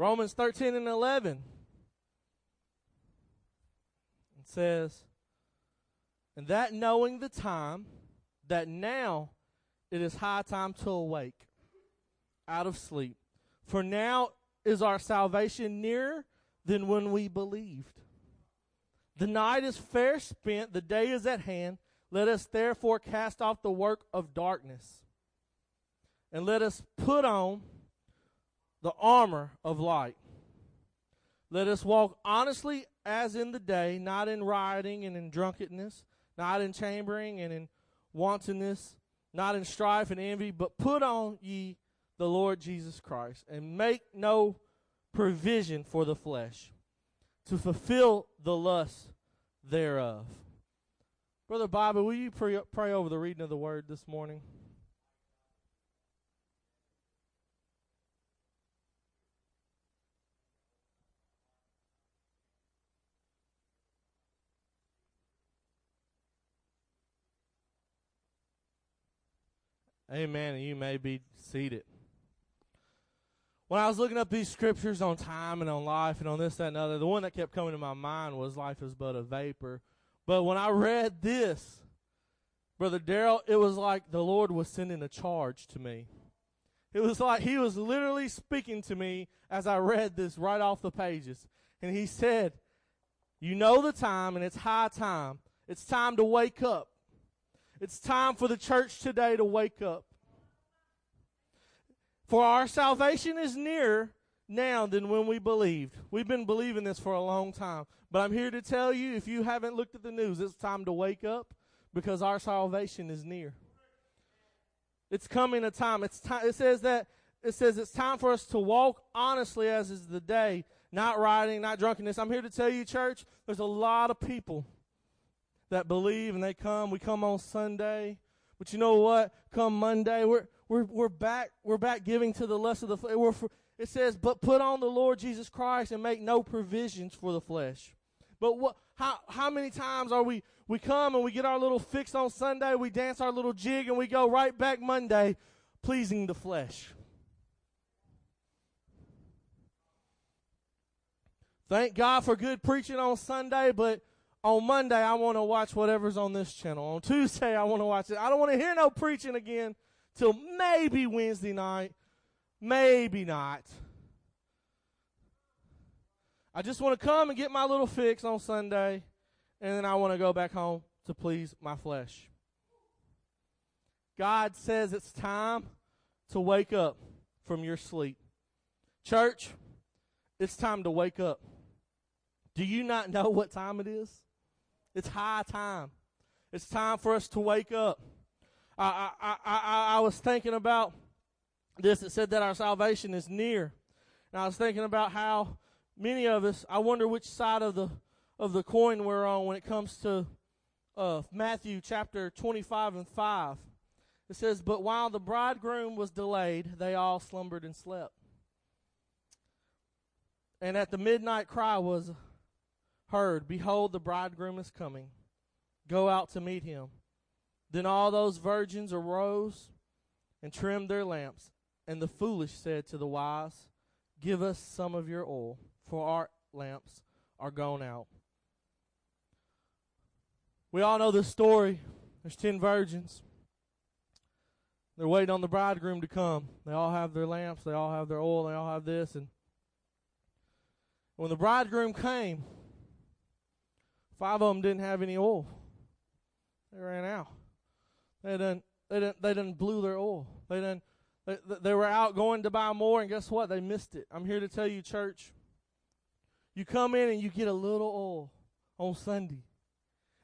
Romans 13 and 11. It says, And that knowing the time, that now it is high time to awake out of sleep. For now is our salvation nearer than when we believed. The night is fair spent, the day is at hand. Let us therefore cast off the work of darkness, and let us put on the armor of light. Let us walk honestly as in the day, not in rioting and in drunkenness, not in chambering and in wantonness, not in strife and envy, but put on ye the Lord Jesus Christ, and make no provision for the flesh to fulfill the lust thereof. Brother Bobby, will you pray, pray over the reading of the word this morning? Amen. And you may be seated. When I was looking up these scriptures on time and on life and on this, that, and other, the one that kept coming to my mind was life is but a vapor. But when I read this, Brother Daryl, it was like the Lord was sending a charge to me. It was like He was literally speaking to me as I read this right off the pages. And He said, You know the time, and it's high time. It's time to wake up. It's time for the church today to wake up. For our salvation is nearer now than when we believed. We've been believing this for a long time. But I'm here to tell you if you haven't looked at the news, it's time to wake up because our salvation is near. It's coming a time. It's time it says that it says it's time for us to walk honestly as is the day, not rioting, not drunkenness. I'm here to tell you, church, there's a lot of people that believe and they come. We come on Sunday. But you know what? Come Monday, we're we're we're back we're back giving to the lust of the flesh. We're it says, "But put on the Lord Jesus Christ and make no provisions for the flesh." But what how how many times are we we come and we get our little fix on Sunday, we dance our little jig and we go right back Monday pleasing the flesh. Thank God for good preaching on Sunday, but on Monday, I want to watch whatever's on this channel. On Tuesday, I want to watch it. I don't want to hear no preaching again till maybe Wednesday night. Maybe not. I just want to come and get my little fix on Sunday, and then I want to go back home to please my flesh. God says it's time to wake up from your sleep. Church, it's time to wake up. Do you not know what time it is? It's high time. It's time for us to wake up. I, I, I, I, was thinking about this. It said that our salvation is near. And I was thinking about how many of us, I wonder which side of the, of the coin we're on when it comes to uh, Matthew chapter 25 and 5. It says, But while the bridegroom was delayed, they all slumbered and slept. And at the midnight cry was heard, Behold, the bridegroom is coming. Go out to meet him. Then all those virgins arose and trimmed their lamps. And the foolish said to the wise, Give us some of your oil, for our lamps are gone out. We all know this story. There's ten virgins. They're waiting on the bridegroom to come. They all have their lamps, they all have their oil, they all have this. And when the bridegroom came, Five of them didn't have any oil. They ran out. They done they done they done blew their oil. They done they, they were out going to buy more, and guess what? They missed it. I'm here to tell you, church. You come in and you get a little oil on Sunday.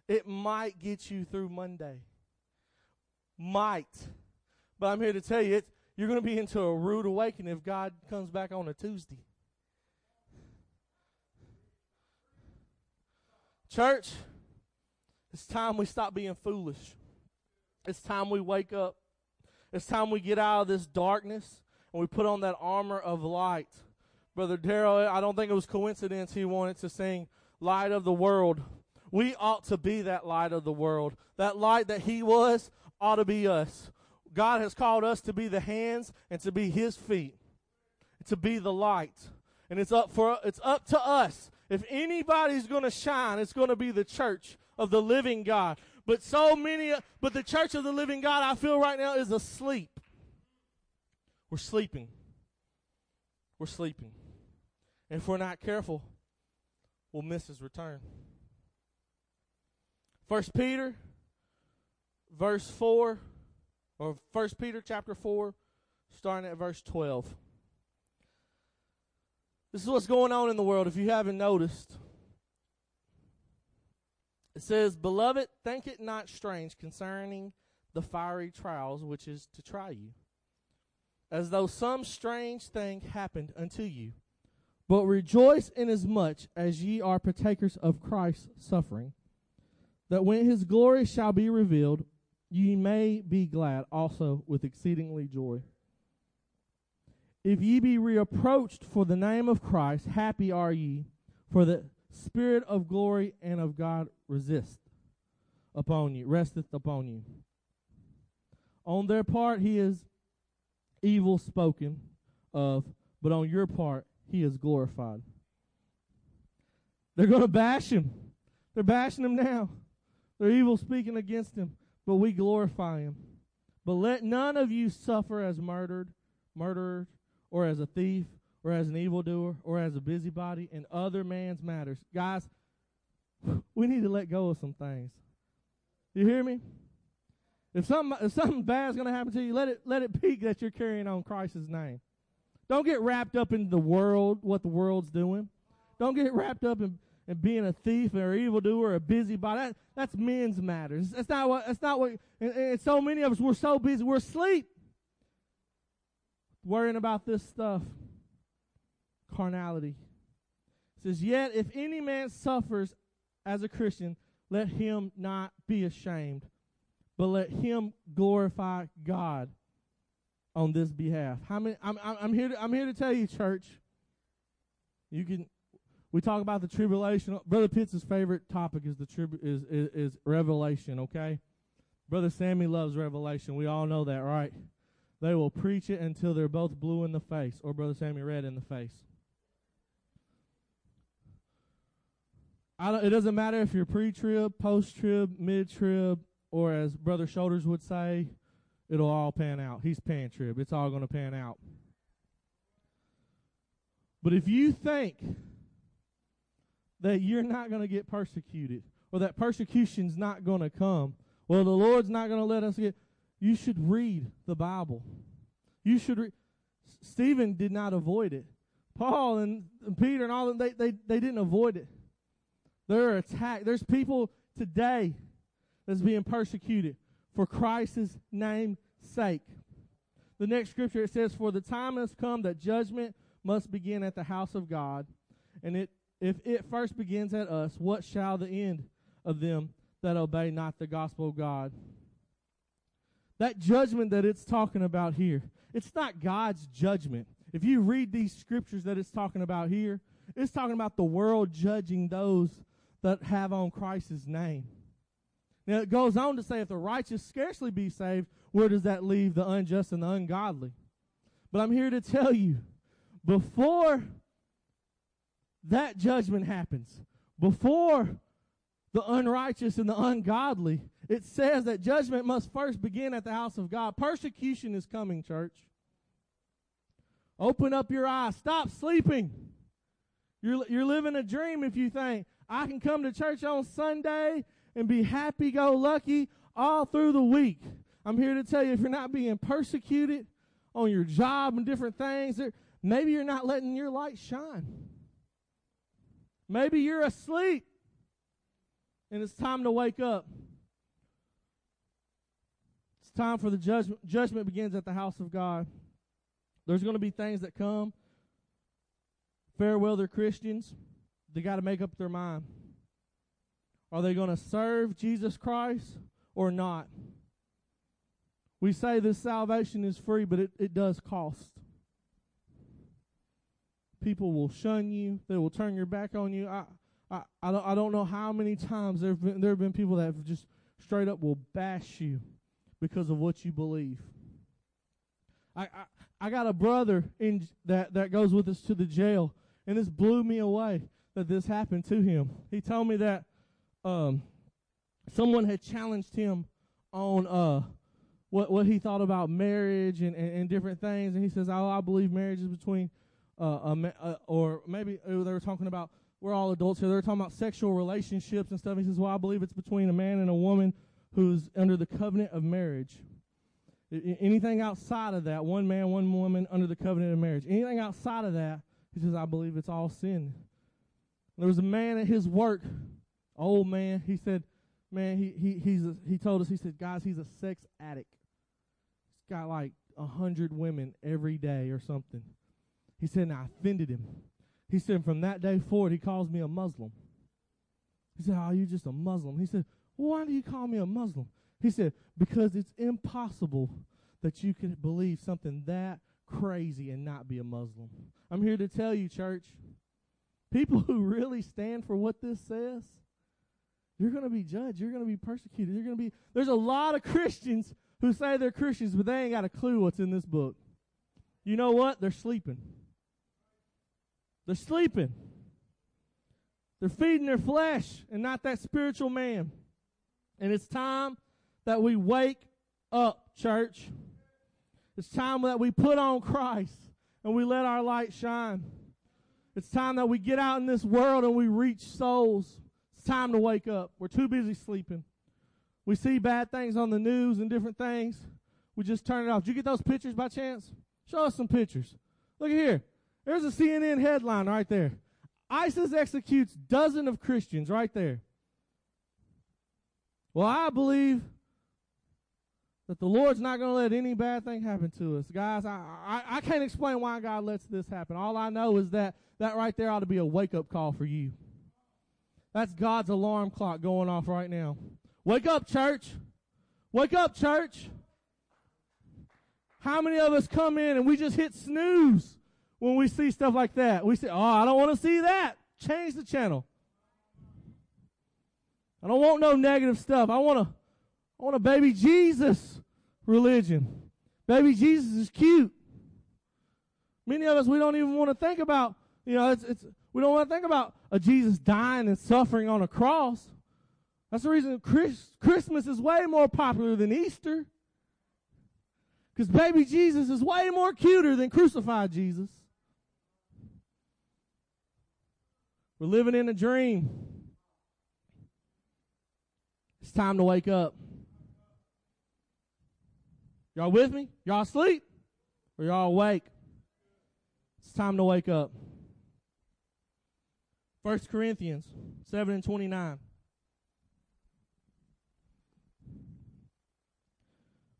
It might get you through Monday. Might. But I'm here to tell you, it's, you're going to be into a rude awakening if God comes back on a Tuesday. Church, it's time we stop being foolish. It's time we wake up. It's time we get out of this darkness and we put on that armor of light. Brother Daryl, I don't think it was coincidence he wanted to sing Light of the World. We ought to be that light of the world. That light that he was ought to be us. God has called us to be the hands and to be his feet, to be the light. And it's up for it's up to us. If anybody's going to shine, it's going to be the church of the living God. But so many but the church of the living God I feel right now is asleep. We're sleeping. We're sleeping. And if we're not careful, we'll miss his return. First Peter verse 4 or First Peter chapter 4 starting at verse 12. This is what's going on in the world if you haven't noticed. It says, Beloved, think it not strange concerning the fiery trials which is to try you, as though some strange thing happened unto you. But rejoice inasmuch as ye are partakers of Christ's suffering, that when his glory shall be revealed, ye may be glad also with exceedingly joy. If ye be reproached for the name of Christ, happy are ye, for the Spirit of glory and of God resist upon you, resteth upon you. On their part he is evil spoken of, but on your part he is glorified. They're going to bash him. They're bashing him now. They're evil speaking against him, but we glorify him. But let none of you suffer as murdered, murderers, or as a thief, or as an evildoer, or as a busybody in other man's matters. Guys, we need to let go of some things. You hear me? If something if something bad's going to happen to you, let it let it be that you're carrying on Christ's name. Don't get wrapped up in the world, what the world's doing. Don't get wrapped up in, in being a thief or evildoer or a busybody. That, that's men's matters. That's not what. That's not what. And, and so many of us we're so busy we're asleep, worrying about this stuff. Carnality it says, yet if any man suffers as a Christian, let him not be ashamed, but let him glorify God on this behalf. How many? I'm, I'm here. To, I'm here to tell you, church. You can. We talk about the tribulation. Brother Pitts' favorite topic is the tribu- is, is is Revelation. Okay, Brother Sammy loves Revelation. We all know that, right? They will preach it until they're both blue in the face, or Brother Sammy red in the face. it doesn't matter if you're pre-trib, post-trib, mid-trib, or as Brother Shoulders would say, it'll all pan out. He's pan trib. It's all going to pan out. But if you think that you're not going to get persecuted or that persecution's not going to come, well, the Lord's not going to let us get, you should read the Bible. You should read. Stephen did not avoid it. Paul and, and Peter and all of them, they, they, they didn't avoid it. They're attacked. There's people today that's being persecuted for Christ's name's sake. The next scripture it says, For the time has come that judgment must begin at the house of God. And it if it first begins at us, what shall the end of them that obey not the gospel of God? That judgment that it's talking about here, it's not God's judgment. If you read these scriptures that it's talking about here, it's talking about the world judging those that have on Christ's name. Now it goes on to say, if the righteous scarcely be saved, where does that leave the unjust and the ungodly? But I'm here to tell you, before that judgment happens, before the unrighteous and the ungodly, it says that judgment must first begin at the house of God. Persecution is coming, church. Open up your eyes. Stop sleeping. You're, you're living a dream if you think, I can come to church on Sunday and be happy go lucky all through the week. I'm here to tell you if you're not being persecuted on your job and different things, maybe you're not letting your light shine. Maybe you're asleep and it's time to wake up. Time for the judgment. Judgment begins at the house of God. There's going to be things that come. Farewell, they're Christians. They got to make up their mind. Are they going to serve Jesus Christ or not? We say this salvation is free, but it, it does cost. People will shun you. They will turn your back on you. I, I, I, don't, I don't know how many times there have been, there have been people that have just straight up will bash you because of what you believe. I, I, I got a brother in that, that goes with us to the jail, and this blew me away that this happened to him. He told me that um, someone had challenged him on uh, what what he thought about marriage and, and, and different things, and he says, "Oh, I believe marriage is between uh, a, uh, or maybe they were talking about we're all adults here. They were talking about sexual relationships and stuff. He says, "Well, I believe it's between a man and a woman who's under the covenant of marriage." anything outside of that, one man, one woman under the covenant of marriage. Anything outside of that, he says, I believe it's all sin. There was a man at his work, old man. He said, man, he he he's a, he told us. He said, guys, he's a sex addict. He's got like a hundred women every day or something. He said, and I offended him. He said, from that day forward, he calls me a Muslim. He said, oh, you're just a Muslim. He said, why do you call me a Muslim? He said, because it's impossible that you can believe something that crazy and not be a Muslim. I'm here to tell you, church, people who really stand for what this says, you're going to be judged. You're going to be persecuted. You're going to be. There's a lot of Christians who say they're Christians, but they ain't got a clue what's in this book. You know what? They're sleeping. They're sleeping. They're feeding their flesh and not that spiritual man. And it's time that we wake up, church. It's time that we put on Christ and we let our light shine. It's time that we get out in this world and we reach souls. It's time to wake up. We're too busy sleeping. We see bad things on the news and different things. We just turn it off. Did you get those pictures by chance? Show us some pictures. Look at here. There's a CNN headline right there. ISIS executes dozen of Christians right there. Well, I believe that the Lord's not going to let any bad thing happen to us. Guys, I, I, I can't explain why God lets this happen. All I know is that that right there ought to be a wake up call for you. That's God's alarm clock going off right now. Wake up, church. Wake up, church. How many of us come in and we just hit snooze when we see stuff like that? We say, Oh, I don't want to see that. Change the channel. I don't want no negative stuff. I want to I want a baby Jesus religion. Baby Jesus is cute. Many of us we don't even want to think about, you know, it's it's we don't want to think about a Jesus dying and suffering on a cross. That's the reason Chris, Christmas is way more popular than Easter. Because baby Jesus is way more cuter than crucified Jesus. We're living in a dream. It's time to wake up. Y'all with me? Y'all asleep? Or y'all awake? It's time to wake up. 1 Corinthians 7 and 29.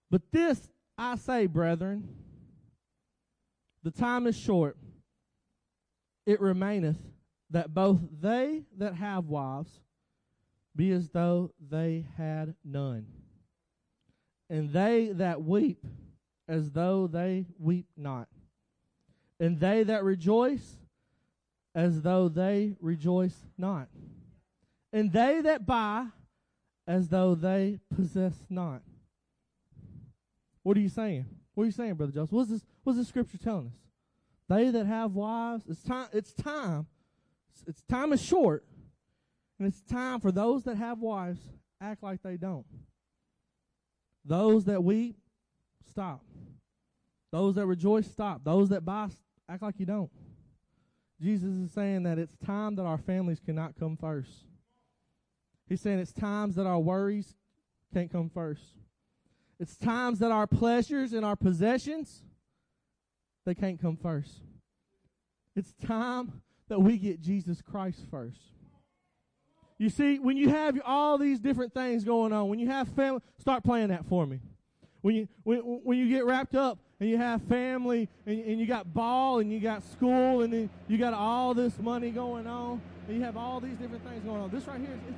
But this I say, brethren, the time is short. It remaineth that both they that have wives be as though they had none and they that weep as though they weep not, and they that rejoice as though they rejoice not, and they that buy as though they possess not. What are you saying? What are you saying, Brother Joseph? What's this what's this scripture telling us? They that have wives, it's time it's time. It's, it's time is short. And it's time for those that have wives act like they don't. Those that weep, stop. Those that rejoice, stop. Those that buy, act like you don't. Jesus is saying that it's time that our families cannot come first. He's saying it's times that our worries can't come first. It's times that our pleasures and our possessions they can't come first. It's time that we get Jesus Christ first. You see, when you have all these different things going on, when you have family, start playing that for me. When you when when you get wrapped up and you have family and, and you got ball and you got school and then you got all this money going on and you have all these different things going on. This right here is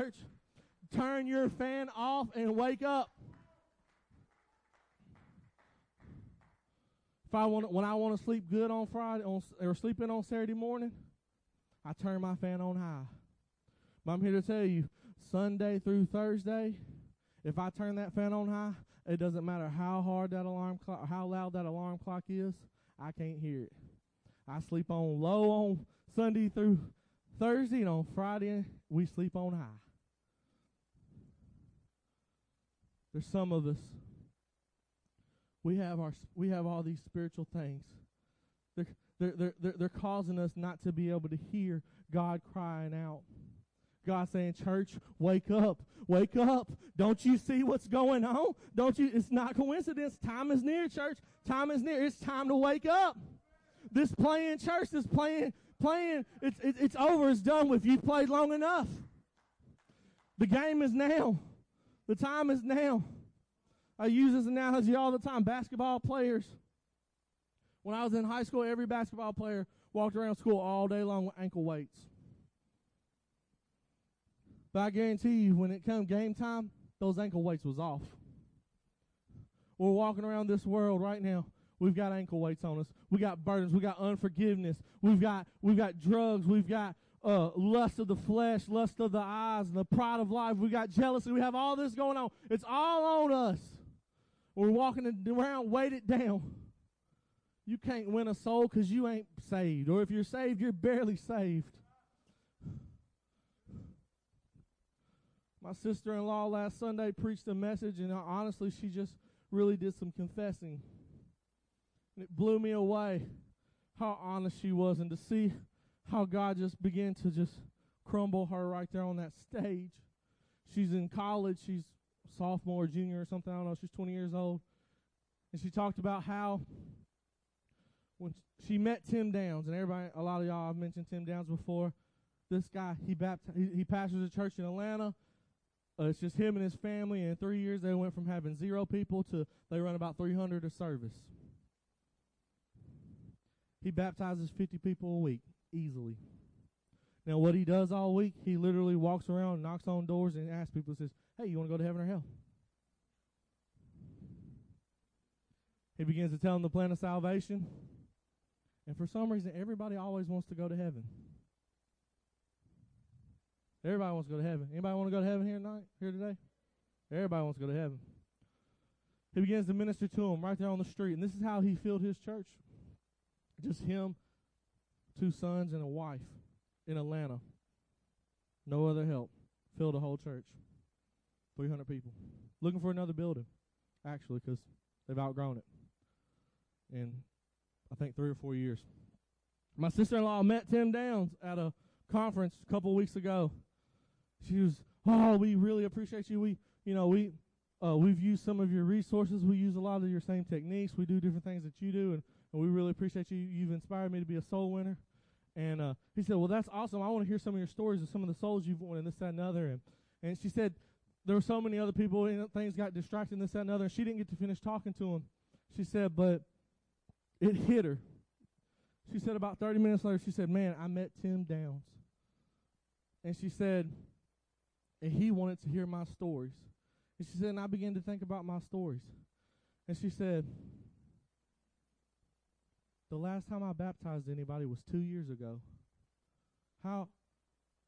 church. Turn your fan off and wake up. If I want, when I want to sleep good on Friday on, or sleeping on Saturday morning, I turn my fan on high. But I'm here to tell you, Sunday through Thursday, if I turn that fan on high, it doesn't matter how hard that alarm clock, how loud that alarm clock is, I can't hear it. I sleep on low on Sunday through Thursday, and on Friday we sleep on high. There's some of us. We have our we have all these spiritual things. They're they're they're they're, they're causing us not to be able to hear God crying out. God saying, Church, wake up. Wake up. Don't you see what's going on? Don't you? It's not coincidence. Time is near, church. Time is near. It's time to wake up. This playing church, this playing, playing, it's, it, it's over. It's done with. You've played long enough. The game is now. The time is now. I use this analogy all the time. Basketball players. When I was in high school, every basketball player walked around school all day long with ankle weights. But I guarantee you, when it come game time, those ankle weights was off. We're walking around this world right now. We've got ankle weights on us. We got burdens. We got unforgiveness. We've got we've got drugs. We've got uh, lust of the flesh, lust of the eyes, and the pride of life. We got jealousy. We have all this going on. It's all on us. We're walking around weighted down. You can't win a soul because you ain't saved. Or if you're saved, you're barely saved. My sister in law last Sunday preached a message, and honestly, she just really did some confessing. And it blew me away how honest she was, and to see how God just began to just crumble her right there on that stage. She's in college, she's sophomore, junior, or something. I don't know. She's 20 years old. And she talked about how when she met Tim Downs, and everybody, a lot of y'all have mentioned Tim Downs before. This guy, he baptized, he, he pastors a church in Atlanta. Uh, it's just him and his family. And in three years, they went from having zero people to they run about 300 a service. He baptizes 50 people a week easily. Now, what he does all week, he literally walks around, knocks on doors, and asks people, says, "Hey, you want to go to heaven or hell?" He begins to tell them the plan of salvation, and for some reason, everybody always wants to go to heaven. Everybody wants to go to heaven. Anybody want to go to heaven here tonight? Here today? Everybody wants to go to heaven. He begins to minister to them right there on the street, and this is how he filled his church. Just him, two sons, and a wife in Atlanta. No other help. Filled the whole church. 300 people. Looking for another building, actually, because they've outgrown it. In, I think, three or four years. My sister in law met Tim Downs at a conference a couple weeks ago she was, oh, we really appreciate you. We, you know, we, uh, we've used some of your resources. We use a lot of your same techniques. We do different things that you do, and, and we really appreciate you. You've inspired me to be a soul winner. And uh, he said, well, that's awesome. I want to hear some of your stories of some of the souls you've won, and this, that, and other. And, and she said, there were so many other people, and things got distracted, and this, that, and other. And she didn't get to finish talking to him. She said, but it hit her. She said about 30 minutes later, she said, man, I met Tim Downs. And she said, and he wanted to hear my stories. And she said, and I began to think about my stories. And she said, the last time I baptized anybody was two years ago. How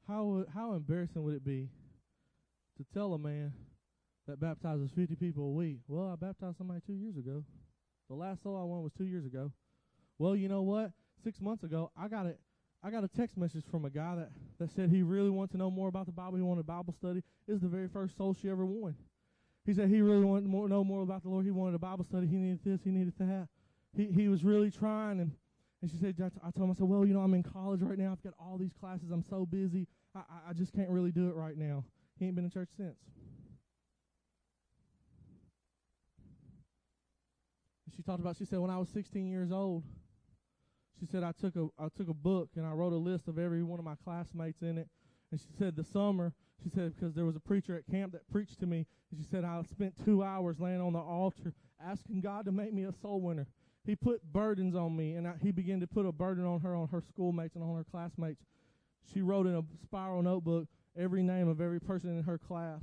how how embarrassing would it be to tell a man that baptizes 50 people a week, well, I baptized somebody two years ago. The last soul I won was two years ago. Well, you know what? Six months ago, I got it. I got a text message from a guy that, that said he really wanted to know more about the Bible. He wanted a Bible study. This is the very first soul she ever won. He said he really wanted to know more about the Lord. He wanted a Bible study. He needed this. He needed that. He he was really trying. And, and she said, I told him, I said, well, you know, I'm in college right now. I've got all these classes. I'm so busy. I, I, I just can't really do it right now. He ain't been in church since. She talked about, she said, when I was 16 years old, she said I took a I took a book and I wrote a list of every one of my classmates in it. And she said the summer, she said because there was a preacher at camp that preached to me. And she said I spent two hours laying on the altar asking God to make me a soul winner. He put burdens on me, and I, he began to put a burden on her, on her schoolmates, and on her classmates. She wrote in a spiral notebook, every name of every person in her class.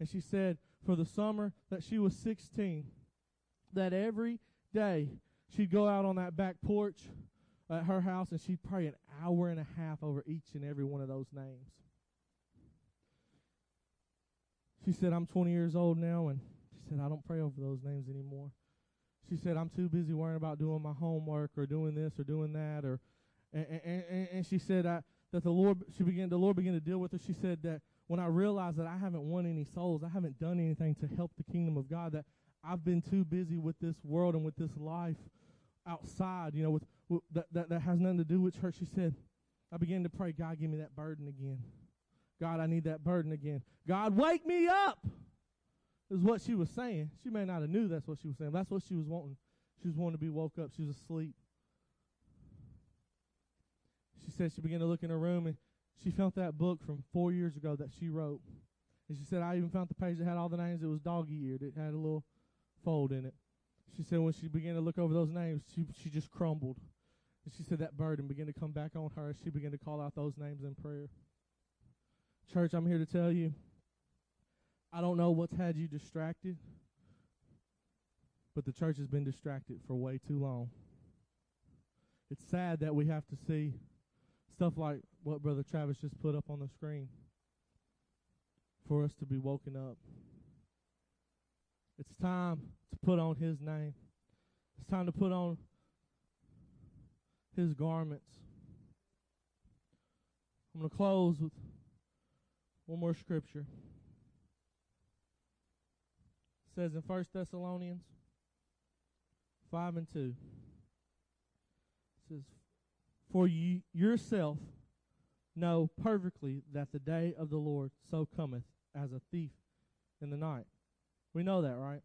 And she said for the summer that she was 16, that every day she'd go out on that back porch at her house and she'd pray an hour and a half over each and every one of those names. She said, I'm 20 years old now, and she said, I don't pray over those names anymore. She said, I'm too busy worrying about doing my homework or doing this or doing that. or And, and, and, she said that the Lord, she began, the Lord began to deal with her. She said that when I realized that I haven't won any souls, I haven't done anything to help the kingdom of God, that I've been too busy with this world and with this life outside, you know, with, with that, that, that has nothing to do with church. She said, I began to pray, God, give me that burden again. God, I need that burden again. God, wake me up. Is what she was saying. She may not have knew that's what she was saying. That's what she was wanting. She was wanting to be woke up. She was asleep. She said she began to look in her room and she found that book from four years ago that she wrote. And she said, I even found the page that had all the names. It was doggy eared. It had a little fold in it. She said when she began to look over those names, she she just crumbled. And she said that burden began to come back on her as she began to call out those names in prayer. Church, I'm here to tell you, I don't know what's had you distracted, but the church has been distracted for way too long. It's sad that we have to see stuff like what Brother Travis just put up on the screen for us to be woken up. It's time to put on His name. It's time to put on His garments. I'm going to close with one more scripture. Says in First Thessalonians 5 and 2. It says, For you yourself know perfectly that the day of the Lord so cometh as a thief in the night. We know that, right?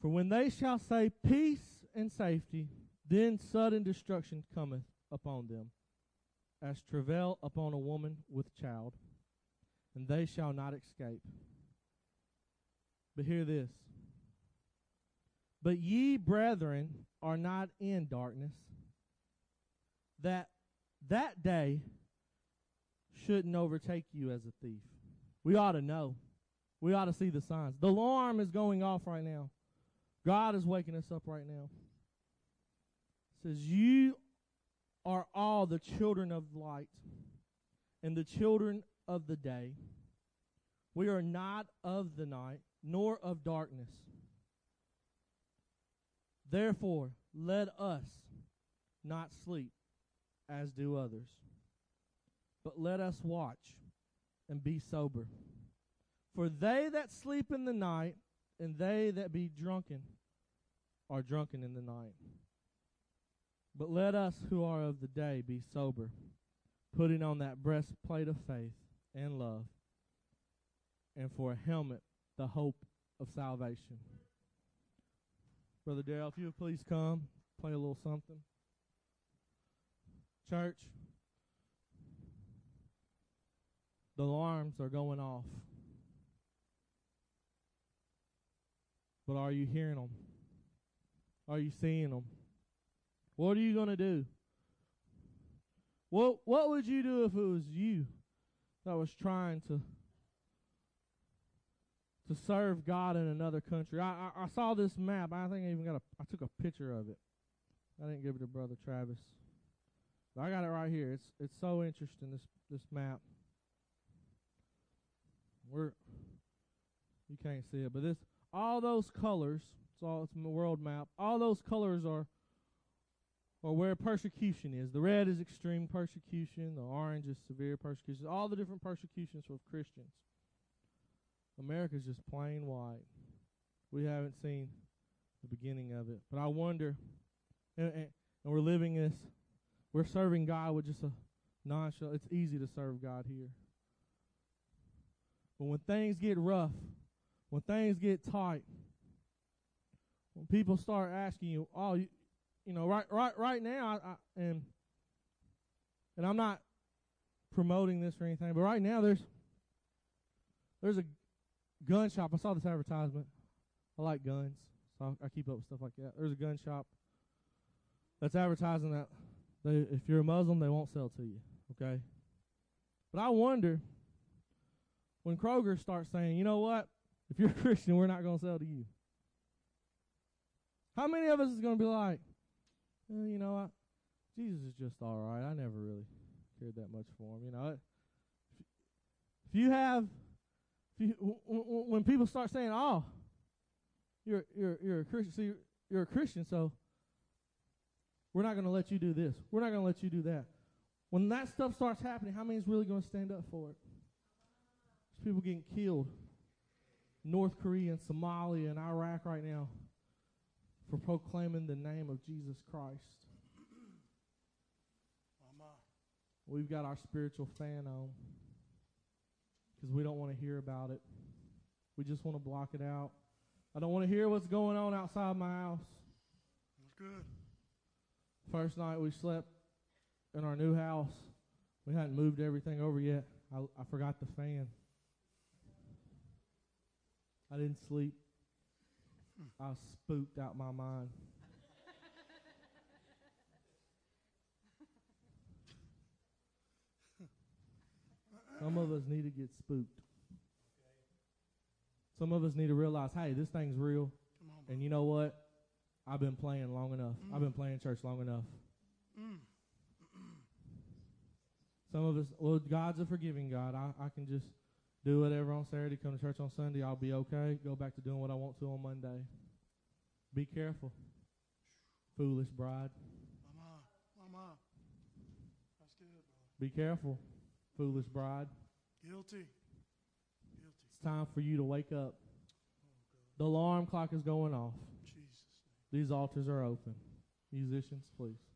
For when they shall say peace and safety, then sudden destruction cometh upon them as travail upon a woman with child, and they shall not escape. But hear this. But ye, brethren, are not in darkness, that that day shouldn't overtake you as a thief. We ought to know. We ought to see the signs. The alarm is going off right now. God is waking us up right now. It says, You are all the children of light and the children of the day. We are not of the night, nor of darkness. Therefore, let us not sleep as do others, but let us watch and be sober. For they that sleep in the night and they that be drunken are drunken in the night. But let us who are of the day be sober, putting on that breastplate of faith and love, and for a helmet, the hope of salvation. Brother Darrell, if you would please come, play a little something. Church, the alarms are going off. But are you hearing them? Are you seeing them? What are you going to do? What what would you do if it was you that was trying to to serve God in another country? I, I, I saw this map. I think I even got a I took a picture of it. I didn't give it to Brother Travis. But I got it right here. It's it's so interesting this this map. We're you can't see it, but this all those colors. It's all it's a world map. All those colors are or where persecution is. The red is extreme persecution, the orange is severe persecution, all the different persecutions of Christians. America's just plain white. We haven't seen the beginning of it. But I wonder, and, and, and we're living this, we're serving God with just a nonchalant, it's easy to serve God here. But when things get rough, when things get tight, when people start asking you, oh, you, you know, right, right, right now, I, I, and and I'm not promoting this or anything, but right now there's there's a gun shop. I saw this advertisement. I like guns, so I, I keep up with stuff like that. There's a gun shop that's advertising that they, if you're a Muslim, they won't sell to you. Okay, But I wonder when Kroger starts saying, you know what? If you're a Christian, we're not going to sell to you. How many of us is going to be like, eh, you know what? Jesus is just all right. I never really cared that much for him. You know, if you have, when people start saying, "Oh, you're you're you're a Christian," so you're, you're a Christian, so we're not going to let you do this. We're not going to let you do that. When that stuff starts happening, how many is really going to stand up for it? There's people getting killed. North Korea and Somalia and Iraq right now for proclaiming the name of Jesus Christ. We've got our spiritual fan on because we don't want to hear about it. We just want to block it out. I don't want to hear what's going on outside my house. That's good. First night we slept in our new house. We hadn't moved everything over yet. I, I forgot the fan. I didn't sleep. I was spooked out my mind. Some of us need to get spooked. Some of us need to realize, hey, this thing's real. On. And you know what? I've been playing long enough. I've been playing church long enough. Mm. Some of us, well, God's a forgiving God. I, I can just do whatever on Saturday, come to church on Sunday. I'll be okay. Go back to doing what I want to on Monday. Be careful, foolish bride. Mama, mama. That's good, brother. Be careful, foolish bride. Guilty. Guilty. It's time for you to wake up. The alarm clock is going off. Jesus. These altars are open. Musicians, please.